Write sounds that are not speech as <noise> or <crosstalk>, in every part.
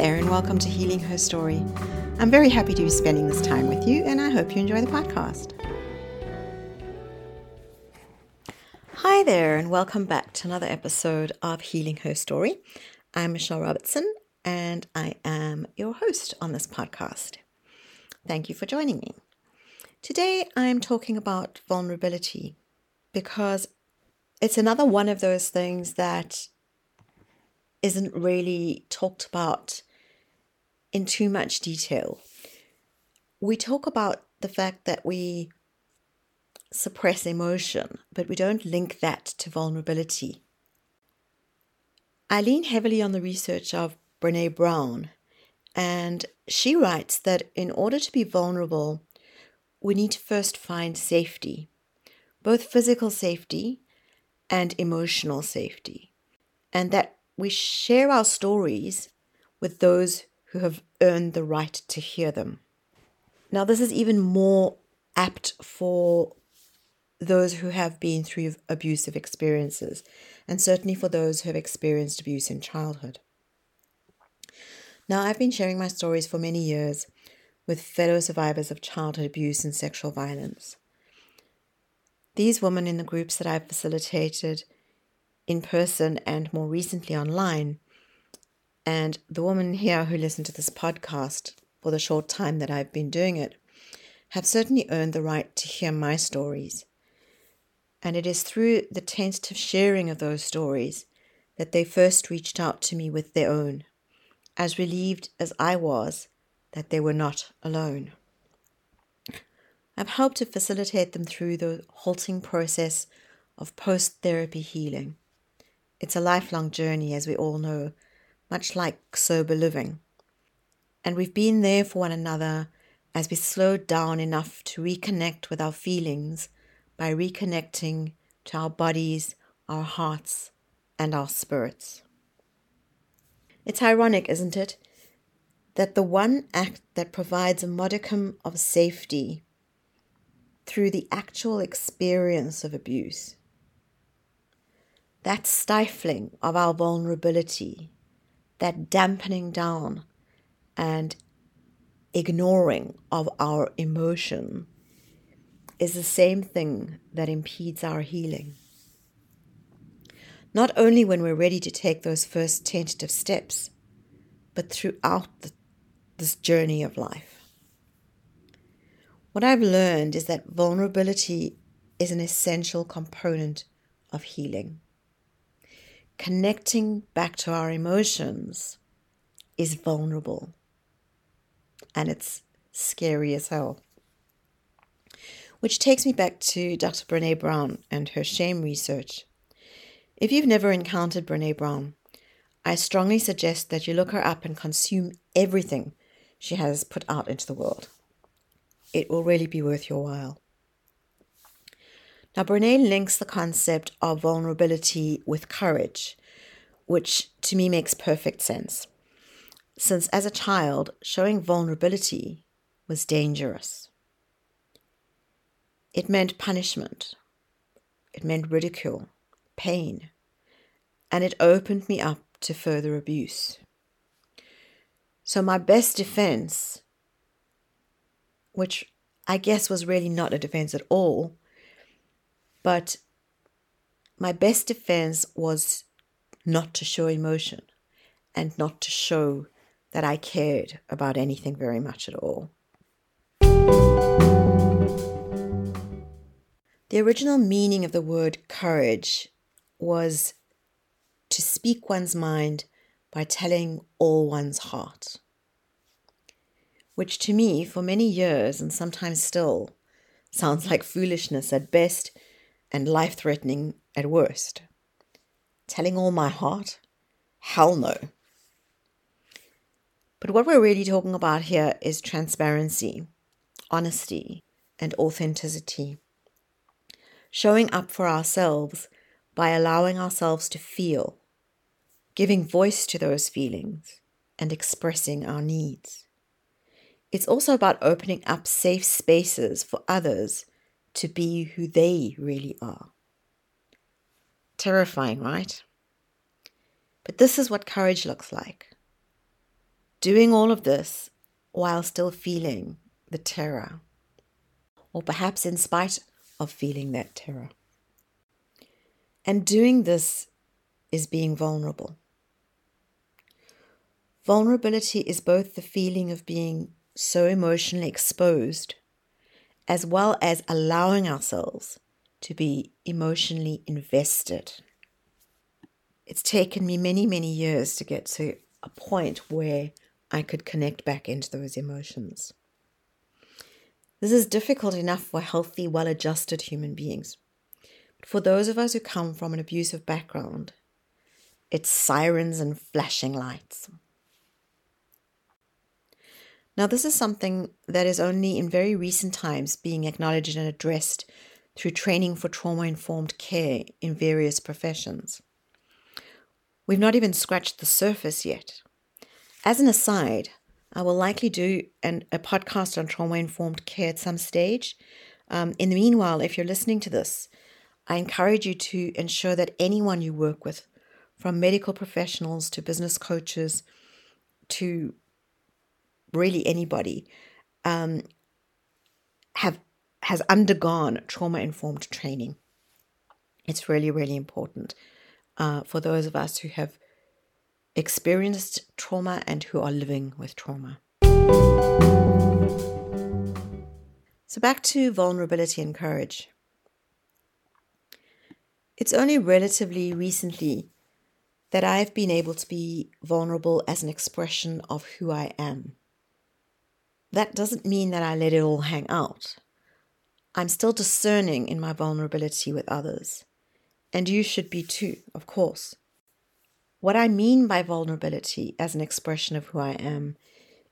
there, and welcome to Healing Her Story. I'm very happy to be spending this time with you, and I hope you enjoy the podcast. Hi there, and welcome back to another episode of Healing Her Story. I'm Michelle Robertson, and I am your host on this podcast. Thank you for joining me. Today, I'm talking about vulnerability because it's another one of those things that isn't really talked about in too much detail. We talk about the fact that we suppress emotion, but we don't link that to vulnerability. I lean heavily on the research of Brené Brown, and she writes that in order to be vulnerable, we need to first find safety, both physical safety and emotional safety, and that we share our stories with those who have earned the right to hear them. Now, this is even more apt for those who have been through abusive experiences, and certainly for those who have experienced abuse in childhood. Now, I've been sharing my stories for many years with fellow survivors of childhood abuse and sexual violence. These women in the groups that I've facilitated in person and more recently online and the woman here who listened to this podcast for the short time that I've been doing it have certainly earned the right to hear my stories. And it is through the tentative sharing of those stories that they first reached out to me with their own, as relieved as I was that they were not alone. I've helped to facilitate them through the halting process of post therapy healing. It's a lifelong journey, as we all know, much like sober living. And we've been there for one another as we slowed down enough to reconnect with our feelings by reconnecting to our bodies, our hearts, and our spirits. It's ironic, isn't it, that the one act that provides a modicum of safety through the actual experience of abuse, that stifling of our vulnerability, that dampening down and ignoring of our emotion is the same thing that impedes our healing. Not only when we're ready to take those first tentative steps, but throughout the, this journey of life. What I've learned is that vulnerability is an essential component of healing connecting back to our emotions is vulnerable and it's scary as hell. Which takes me back to Dr. Brené Brown and her shame research. If you've never encountered Brené Brown, I strongly suggest that you look her up and consume everything she has put out into the world. It will really be worth your while. Now, Brené links the concept of vulnerability with courage, which to me makes perfect sense. Since as a child, showing vulnerability was dangerous. It meant punishment, it meant ridicule, pain, and it opened me up to further abuse. So, my best defense, which I guess was really not a defense at all, but my best defense was not to show emotion and not to show that I cared about anything very much at all. The original meaning of the word courage was to speak one's mind by telling all one's heart. Which to me, for many years and sometimes still, sounds like foolishness at best and life threatening at worst. Telling all my heart? Hell no. But what we're really talking about here is transparency, honesty, and authenticity. Showing up for ourselves by allowing ourselves to feel, giving voice to those feelings, and expressing our needs. It's also about opening up safe spaces for others to be who they really are. Terrifying, right? But this is what courage looks like Doing all of this while still feeling the terror, or perhaps in spite of feeling that terror. And doing this is being vulnerable. Vulnerability is both the feeling of being so emotionally exposed, as well as allowing ourselves to be emotionally invested. It's taken me many, many years to get to a point where I could connect back into those emotions. This is difficult enough for healthy, well adjusted human beings. But for those of us who come from an abusive background, it's sirens and flashing lights. Now, this is something that is only in very recent times being acknowledged and addressed through training for trauma informed care in various professions. We've not even scratched the surface yet. As an aside, I will likely do an, a podcast on trauma informed care at some stage. Um, in the meanwhile, if you're listening to this, I encourage you to ensure that anyone you work with, from medical professionals to business coaches to really anybody, um, have has undergone trauma informed training. It's really, really important uh, for those of us who have experienced trauma and who are living with trauma. So, back to vulnerability and courage. It's only relatively recently that I've been able to be vulnerable as an expression of who I am. That doesn't mean that I let it all hang out. I'm still discerning in my vulnerability with others. And you should be too, of course. What I mean by vulnerability as an expression of who I am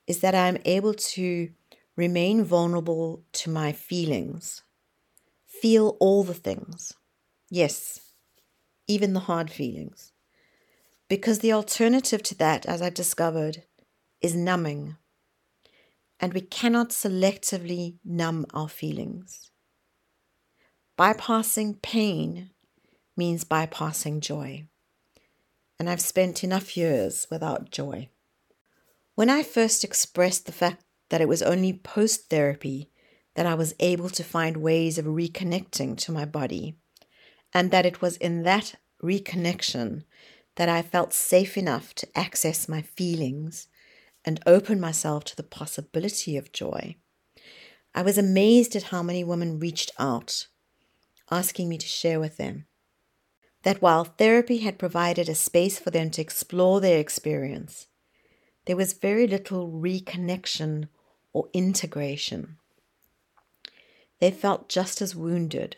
is that I'm able to remain vulnerable to my feelings, feel all the things. Yes, even the hard feelings. Because the alternative to that, as I've discovered, is numbing and we cannot selectively numb our feelings. Bypassing pain means bypassing joy. And I've spent enough years without joy. When I first expressed the fact that it was only post therapy that I was able to find ways of reconnecting to my body, and that it was in that reconnection that I felt safe enough to access my feelings and open myself to the possibility of joy, I was amazed at how many women reached out, asking me to share with them. That while therapy had provided a space for them to explore their experience, there was very little reconnection or integration. They felt just as wounded,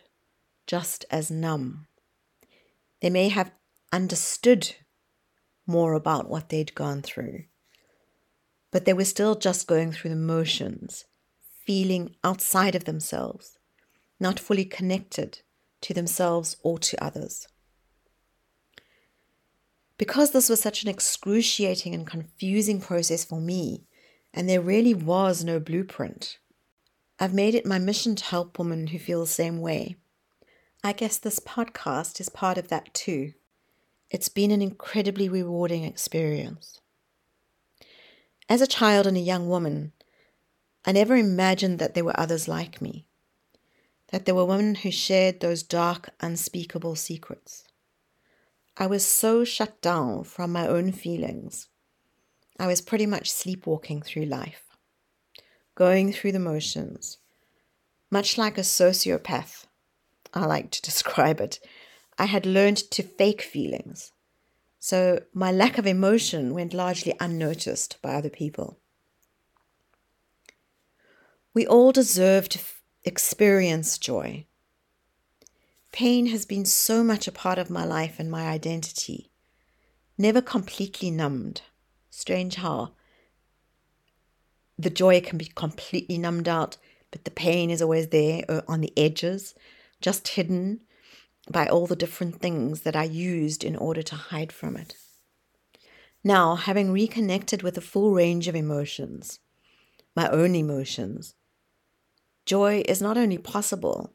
just as numb. They may have understood more about what they'd gone through, but they were still just going through the motions, feeling outside of themselves, not fully connected to themselves or to others. Because this was such an excruciating and confusing process for me, and there really was no blueprint, I've made it my mission to help women who feel the same way. I guess this podcast is part of that too. It's been an incredibly rewarding experience. As a child and a young woman, I never imagined that there were others like me, that there were women who shared those dark, unspeakable secrets. I was so shut down from my own feelings. I was pretty much sleepwalking through life, going through the motions, much like a sociopath. I like to <laughs> describe it. I had learned to fake feelings so my lack of emotion went largely unnoticed by other people. We all deserve to f- experience joy. Pain has been so much a part of my life and my identity, never completely numbed. Strange how the joy can be completely numbed out, but the pain is always there uh, on the edges, just hidden by all the different things that I used in order to hide from it. Now, having reconnected with the full range of emotions, my own emotions, joy is not only possible,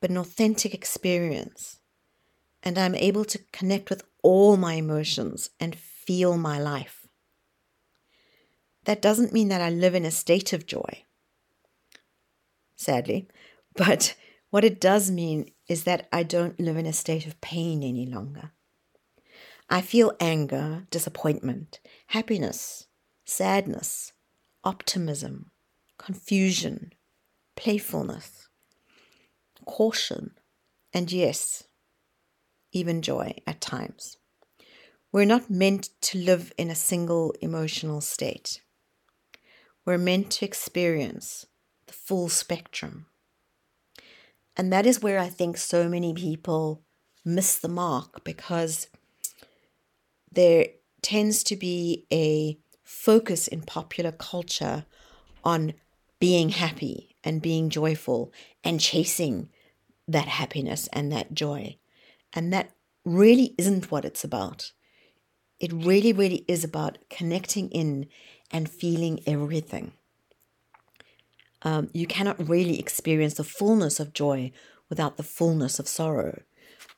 but an authentic experience. And I'm able to connect with all my emotions and feel my life. that doesn't mean that I live in a state of joy, sadly, <laughs> but what it does mean is that I don't live in a state of pain any longer. I feel anger, disappointment, happiness, sadness, optimism, confusion, playfulness, caution, and yes, even joy at times. We're not meant to live in a single emotional state. We're meant to experience the full spectrum. And that is where I think so many people miss the mark because there tends to be a focus in popular culture on being happy and being joyful and chasing that happiness and that joy. And that really isn't what it's about. It really, really is about connecting in and feeling everything. Um, you cannot really experience the fullness of joy without the fullness of sorrow,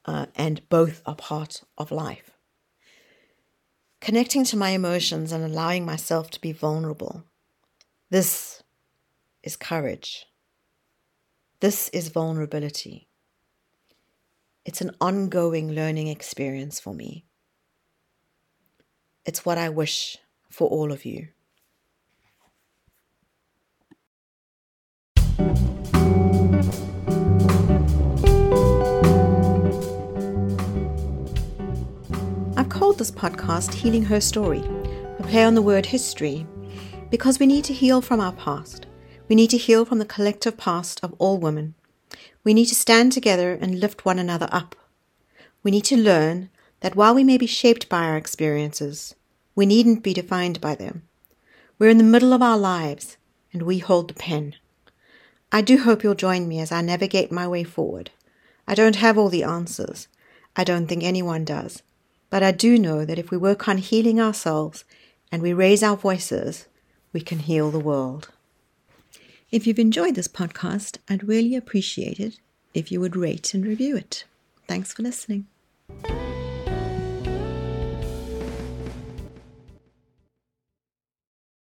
uh, and both are part of life. Connecting to my emotions and allowing myself to be vulnerable. This is courage. This is vulnerability. It's an ongoing learning experience for me. It's what I wish for all of you. Called this podcast Healing Her Story, a play on the word history, because we need to heal from our past. We need to heal from the collective past of all women. We need to stand together and lift one another up. We need to learn that while we may be shaped by our experiences, we needn't be defined by them. We're in the middle of our lives, and we hold the pen. I do hope you'll join me as I navigate my way forward. I don't have all the answers. I don't think anyone does. But I do know that if we work on healing ourselves and we raise our voices, we can heal the world. If you've enjoyed this podcast, I'd really appreciate it if you would rate and review it. Thanks for listening.